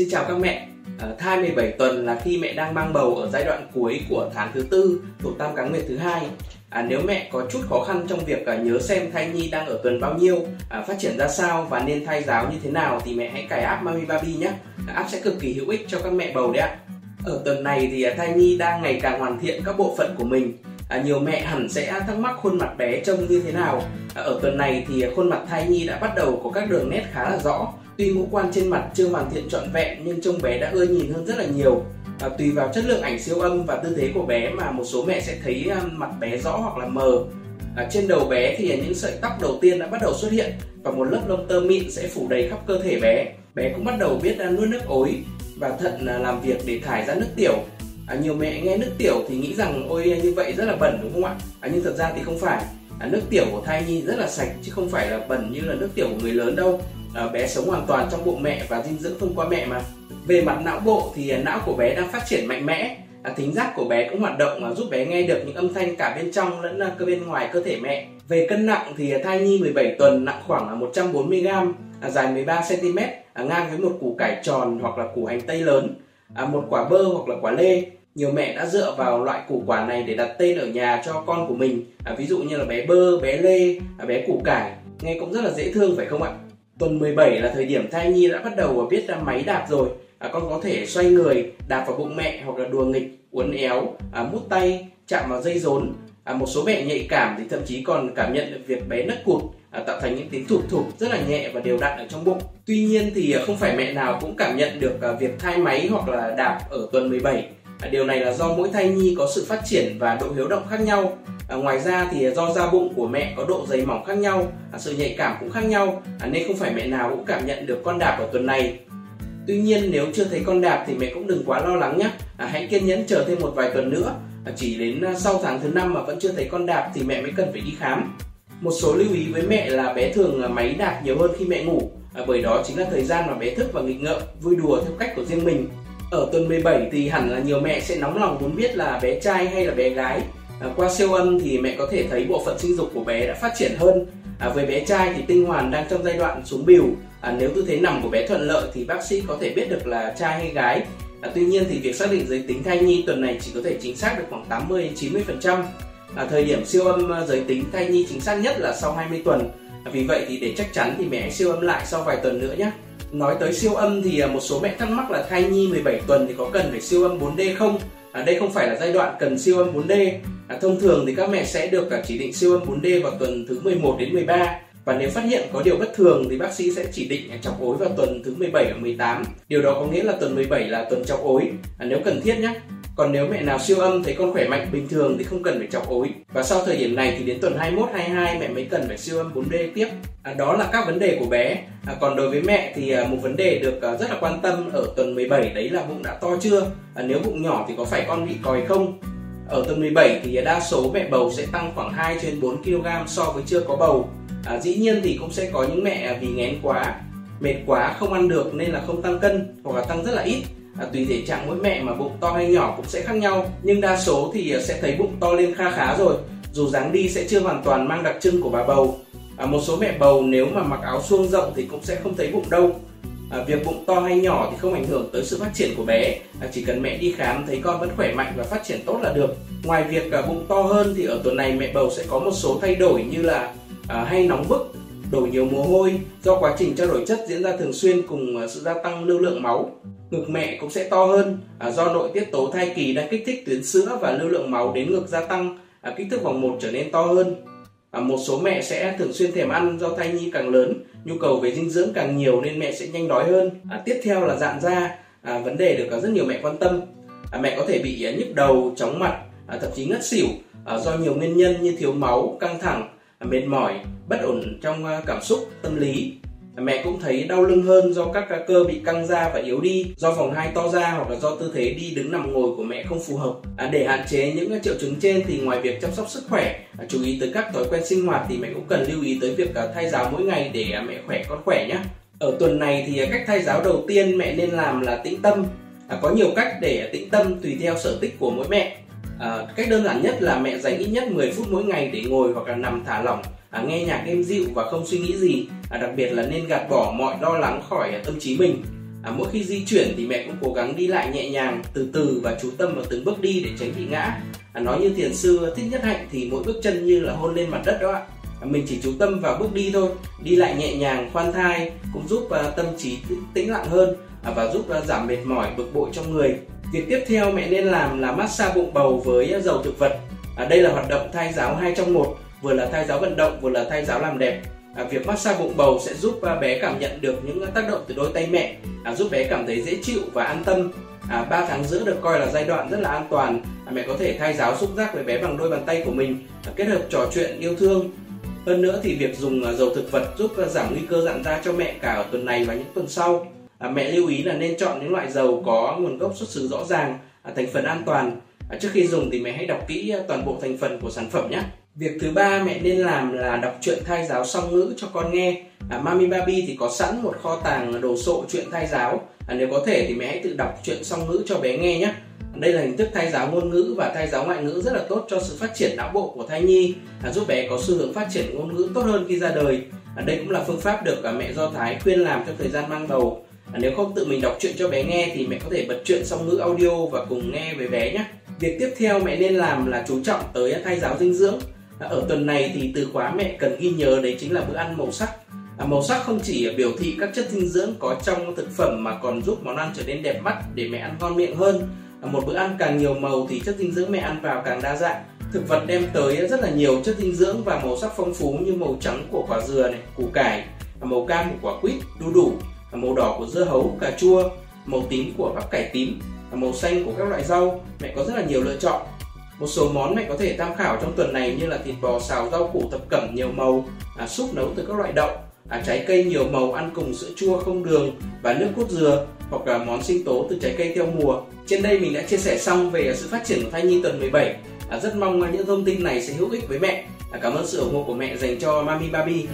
Xin chào các mẹ. À, thai 17 tuần là khi mẹ đang mang bầu ở giai đoạn cuối của tháng thứ tư thuộc tam cá nguyệt thứ hai. À, nếu mẹ có chút khó khăn trong việc à, nhớ xem thai nhi đang ở tuần bao nhiêu, à, phát triển ra sao và nên thai giáo như thế nào thì mẹ hãy cài app Mami Baby nhé. À, app sẽ cực kỳ hữu ích cho các mẹ bầu đấy ạ. Ở tuần này thì à, thai nhi đang ngày càng hoàn thiện các bộ phận của mình. À, nhiều mẹ hẳn sẽ thắc mắc khuôn mặt bé trông như thế nào. À, ở tuần này thì khuôn mặt thai nhi đã bắt đầu có các đường nét khá là rõ Tuy ngũ quan trên mặt chưa hoàn thiện trọn vẹn nhưng trông bé đã ưa nhìn hơn rất là nhiều. À, tùy vào chất lượng ảnh siêu âm và tư thế của bé mà một số mẹ sẽ thấy à, mặt bé rõ hoặc là mờ. À, trên đầu bé thì những sợi tóc đầu tiên đã bắt đầu xuất hiện và một lớp lông tơ mịn sẽ phủ đầy khắp cơ thể bé. Bé cũng bắt đầu biết à, nuốt nước ối và thận à, làm việc để thải ra nước tiểu. À, nhiều mẹ nghe nước tiểu thì nghĩ rằng ôi như vậy rất là bẩn đúng không ạ? À, nhưng thật ra thì không phải. À, nước tiểu của thai nhi rất là sạch chứ không phải là bẩn như là nước tiểu của người lớn đâu. À, bé sống hoàn toàn trong bụng mẹ và dinh dưỡng thông qua mẹ mà. Về mặt não bộ thì à, não của bé đang phát triển mạnh mẽ. À, thính giác của bé cũng hoạt động à, giúp bé nghe được những âm thanh cả bên trong lẫn à, cơ bên ngoài cơ thể mẹ. Về cân nặng thì à, thai nhi 17 tuần nặng khoảng 140 g à, dài 13 cm à, ngang với một củ cải tròn hoặc là củ hành tây lớn à, một quả bơ hoặc là quả lê nhiều mẹ đã dựa vào loại củ quả này để đặt tên ở nhà cho con của mình à, ví dụ như là bé bơ bé lê à, bé củ cải nghe cũng rất là dễ thương phải không ạ Tuần 17 là thời điểm thai nhi đã bắt đầu biết ra máy đạp rồi. À, con có thể xoay người, đạp vào bụng mẹ hoặc là đùa nghịch, uốn éo, à, mút tay, chạm vào dây rốn. À, một số mẹ nhạy cảm thì thậm chí còn cảm nhận được việc bé nấc cụt à, tạo thành những tiếng thụt thụt rất là nhẹ và đều đặn ở trong bụng. Tuy nhiên thì à, không phải mẹ nào cũng cảm nhận được à, việc thai máy hoặc là đạp ở tuần 17. Điều này là do mỗi thai nhi có sự phát triển và độ hiếu động khác nhau À, ngoài ra thì do da bụng của mẹ có độ dày mỏng khác nhau, à, sự nhạy cảm cũng khác nhau à, nên không phải mẹ nào cũng cảm nhận được con đạp ở tuần này. Tuy nhiên nếu chưa thấy con đạp thì mẹ cũng đừng quá lo lắng nhé. À, hãy kiên nhẫn chờ thêm một vài tuần nữa. À, chỉ đến à, sau tháng thứ năm mà vẫn chưa thấy con đạp thì mẹ mới cần phải đi khám. Một số lưu ý với mẹ là bé thường à, máy đạp nhiều hơn khi mẹ ngủ, à, bởi đó chính là thời gian mà bé thức và nghịch ngợm, vui đùa theo cách của riêng mình. Ở tuần 17 thì hẳn là nhiều mẹ sẽ nóng lòng muốn biết là bé trai hay là bé gái À, qua siêu âm thì mẹ có thể thấy bộ phận sinh dục của bé đã phát triển hơn. À, với bé trai thì tinh hoàn đang trong giai đoạn xuống bìu. À, nếu tư thế nằm của bé thuận lợi thì bác sĩ có thể biết được là trai hay gái. À, tuy nhiên thì việc xác định giới tính thai nhi tuần này chỉ có thể chính xác được khoảng 80 90%. À, thời điểm siêu âm à, giới tính thai nhi chính xác nhất là sau 20 tuần. À, vì vậy thì để chắc chắn thì mẹ hãy siêu âm lại sau vài tuần nữa nhé. Nói tới siêu âm thì à, một số mẹ thắc mắc là thai nhi 17 tuần thì có cần phải siêu âm 4D không? À, đây không phải là giai đoạn cần siêu âm 4D À, thông thường thì các mẹ sẽ được cả chỉ định siêu âm 4D vào tuần thứ 11 đến 13 và nếu phát hiện có điều bất thường thì bác sĩ sẽ chỉ định à, chọc ối vào tuần thứ 17 và 18. Điều đó có nghĩa là tuần 17 là tuần chọc ối à, nếu cần thiết nhé. Còn nếu mẹ nào siêu âm thấy con khỏe mạnh bình thường thì không cần phải chọc ối. Và sau thời điểm này thì đến tuần 21 22 mẹ mới cần phải siêu âm 4D tiếp. À, đó là các vấn đề của bé. À, còn đối với mẹ thì à, một vấn đề được à, rất là quan tâm ở tuần 17 đấy là bụng đã to chưa? À, nếu bụng nhỏ thì có phải con bị còi không? Ở tuần 17 thì đa số mẹ bầu sẽ tăng khoảng 2 trên 4 kg so với chưa có bầu. À, dĩ nhiên thì cũng sẽ có những mẹ à, vì ngén quá, mệt quá không ăn được nên là không tăng cân hoặc là tăng rất là ít. À, tùy thể trạng mỗi mẹ mà bụng to hay nhỏ cũng sẽ khác nhau nhưng đa số thì à, sẽ thấy bụng to lên kha khá rồi. Dù dáng đi sẽ chưa hoàn toàn mang đặc trưng của bà bầu. À, một số mẹ bầu nếu mà mặc áo suông rộng thì cũng sẽ không thấy bụng đâu. À, việc bụng to hay nhỏ thì không ảnh hưởng tới sự phát triển của bé. À, chỉ cần mẹ đi khám thấy con vẫn khỏe mạnh và phát triển tốt là được. Ngoài việc à, bụng to hơn thì ở tuần này mẹ bầu sẽ có một số thay đổi như là à, hay nóng bức đổ nhiều mồ hôi do quá trình trao đổi chất diễn ra thường xuyên cùng à, sự gia tăng lưu lượng máu ngực mẹ cũng sẽ to hơn à, do nội tiết tố thai kỳ đang kích thích tuyến sữa và lưu lượng máu đến ngực gia tăng à, kích thước vòng một trở nên to hơn. À, một số mẹ sẽ thường xuyên thèm ăn do thai nhi càng lớn nhu cầu về dinh dưỡng càng nhiều nên mẹ sẽ nhanh đói hơn. À, tiếp theo là dạn da à, vấn đề được rất nhiều mẹ quan tâm. À, mẹ có thể bị à, nhức đầu chóng mặt à, thậm chí ngất xỉu à, do nhiều nguyên nhân như thiếu máu căng thẳng à, mệt mỏi bất ổn trong à, cảm xúc tâm lý mẹ cũng thấy đau lưng hơn do các cơ bị căng ra và yếu đi do vòng hai to ra hoặc là do tư thế đi đứng nằm ngồi của mẹ không phù hợp. À, để hạn chế những triệu chứng trên thì ngoài việc chăm sóc sức khỏe à, chú ý tới các thói quen sinh hoạt thì mẹ cũng cần lưu ý tới việc à, thay giáo mỗi ngày để à, mẹ khỏe con khỏe nhé ở tuần này thì à, cách thay giáo đầu tiên mẹ nên làm là tĩnh tâm. À, có nhiều cách để à, tĩnh tâm tùy theo sở thích của mỗi mẹ. À, cách đơn giản nhất là mẹ dành ít nhất 10 phút mỗi ngày để ngồi hoặc là nằm thả lỏng à, nghe nhạc êm dịu và không suy nghĩ gì à, đặc biệt là nên gạt bỏ mọi lo lắng khỏi tâm trí mình À, mỗi khi di chuyển thì mẹ cũng cố gắng đi lại nhẹ nhàng, từ từ và chú tâm vào từng bước đi để tránh bị ngã. À, nói như thiền sư thích nhất hạnh thì mỗi bước chân như là hôn lên mặt đất đó ạ. À, mình chỉ chú tâm vào bước đi thôi, đi lại nhẹ nhàng, khoan thai cũng giúp à, tâm trí tĩnh lặng hơn à, và giúp à, giảm mệt mỏi, bực bội trong người. Việc tiếp theo mẹ nên làm là massage bụng bầu với à, dầu thực vật. À, đây là hoạt động thai giáo hai trong một, vừa là thai giáo vận động vừa là thai giáo làm đẹp à, việc massage bụng bầu sẽ giúp à, bé cảm nhận được những tác động từ đôi tay mẹ à, giúp bé cảm thấy dễ chịu và an tâm. À, 3 tháng giữa được coi là giai đoạn rất là an toàn. À, mẹ có thể thay giáo xúc giác với bé bằng đôi bàn tay của mình à, kết hợp trò chuyện yêu thương. Hơn nữa thì việc dùng à, dầu thực vật giúp à, giảm nguy cơ dạn da cho mẹ cả ở tuần này và những tuần sau. À, mẹ lưu ý là nên chọn những loại dầu có nguồn gốc xuất xứ rõ ràng à, thành phần an toàn. À, trước khi dùng thì mẹ hãy đọc kỹ toàn bộ thành phần của sản phẩm nhé. Việc thứ ba mẹ nên làm là đọc truyện thai giáo song ngữ cho con nghe. À, Mami Baby thì có sẵn một kho tàng đồ sộ truyện thai giáo. À, nếu có thể thì mẹ hãy tự đọc truyện song ngữ cho bé nghe nhé. Đây là hình thức thai giáo ngôn ngữ và thai giáo ngoại ngữ rất là tốt cho sự phát triển não bộ của thai nhi, à, giúp bé có xu hướng phát triển ngôn ngữ tốt hơn khi ra đời. À, đây cũng là phương pháp được à, mẹ Do Thái khuyên làm trong thời gian mang bầu. À, nếu không tự mình đọc truyện cho bé nghe thì mẹ có thể bật truyện song ngữ audio và cùng nghe với bé nhé. Việc tiếp theo mẹ nên làm là chú trọng tới thai giáo dinh dưỡng ở tuần này thì từ khóa mẹ cần ghi nhớ đấy chính là bữa ăn màu sắc. À, màu sắc không chỉ biểu thị các chất dinh dưỡng có trong thực phẩm mà còn giúp món ăn trở nên đẹp mắt để mẹ ăn ngon miệng hơn. À, một bữa ăn càng nhiều màu thì chất dinh dưỡng mẹ ăn vào càng đa dạng. Thực vật đem tới rất là nhiều chất dinh dưỡng và màu sắc phong phú như màu trắng của quả dừa này củ cải à, màu cam của quả quýt đu đủ à, màu đỏ của dưa hấu cà chua màu tím của bắp cải tím à, màu xanh của các loại rau. Mẹ có rất là nhiều lựa chọn một số món mẹ có thể tham khảo trong tuần này như là thịt bò xào rau củ thập cẩm nhiều màu, à, súp nấu từ các loại đậu, à, trái cây nhiều màu ăn cùng sữa chua không đường và nước cốt dừa hoặc là món sinh tố từ trái cây theo mùa. Trên đây mình đã chia sẻ xong về sự phát triển của thai nhi tuần 17. À, rất mong những thông tin này sẽ hữu ích với mẹ. À, cảm ơn sự ủng hộ của mẹ dành cho Mami Baby.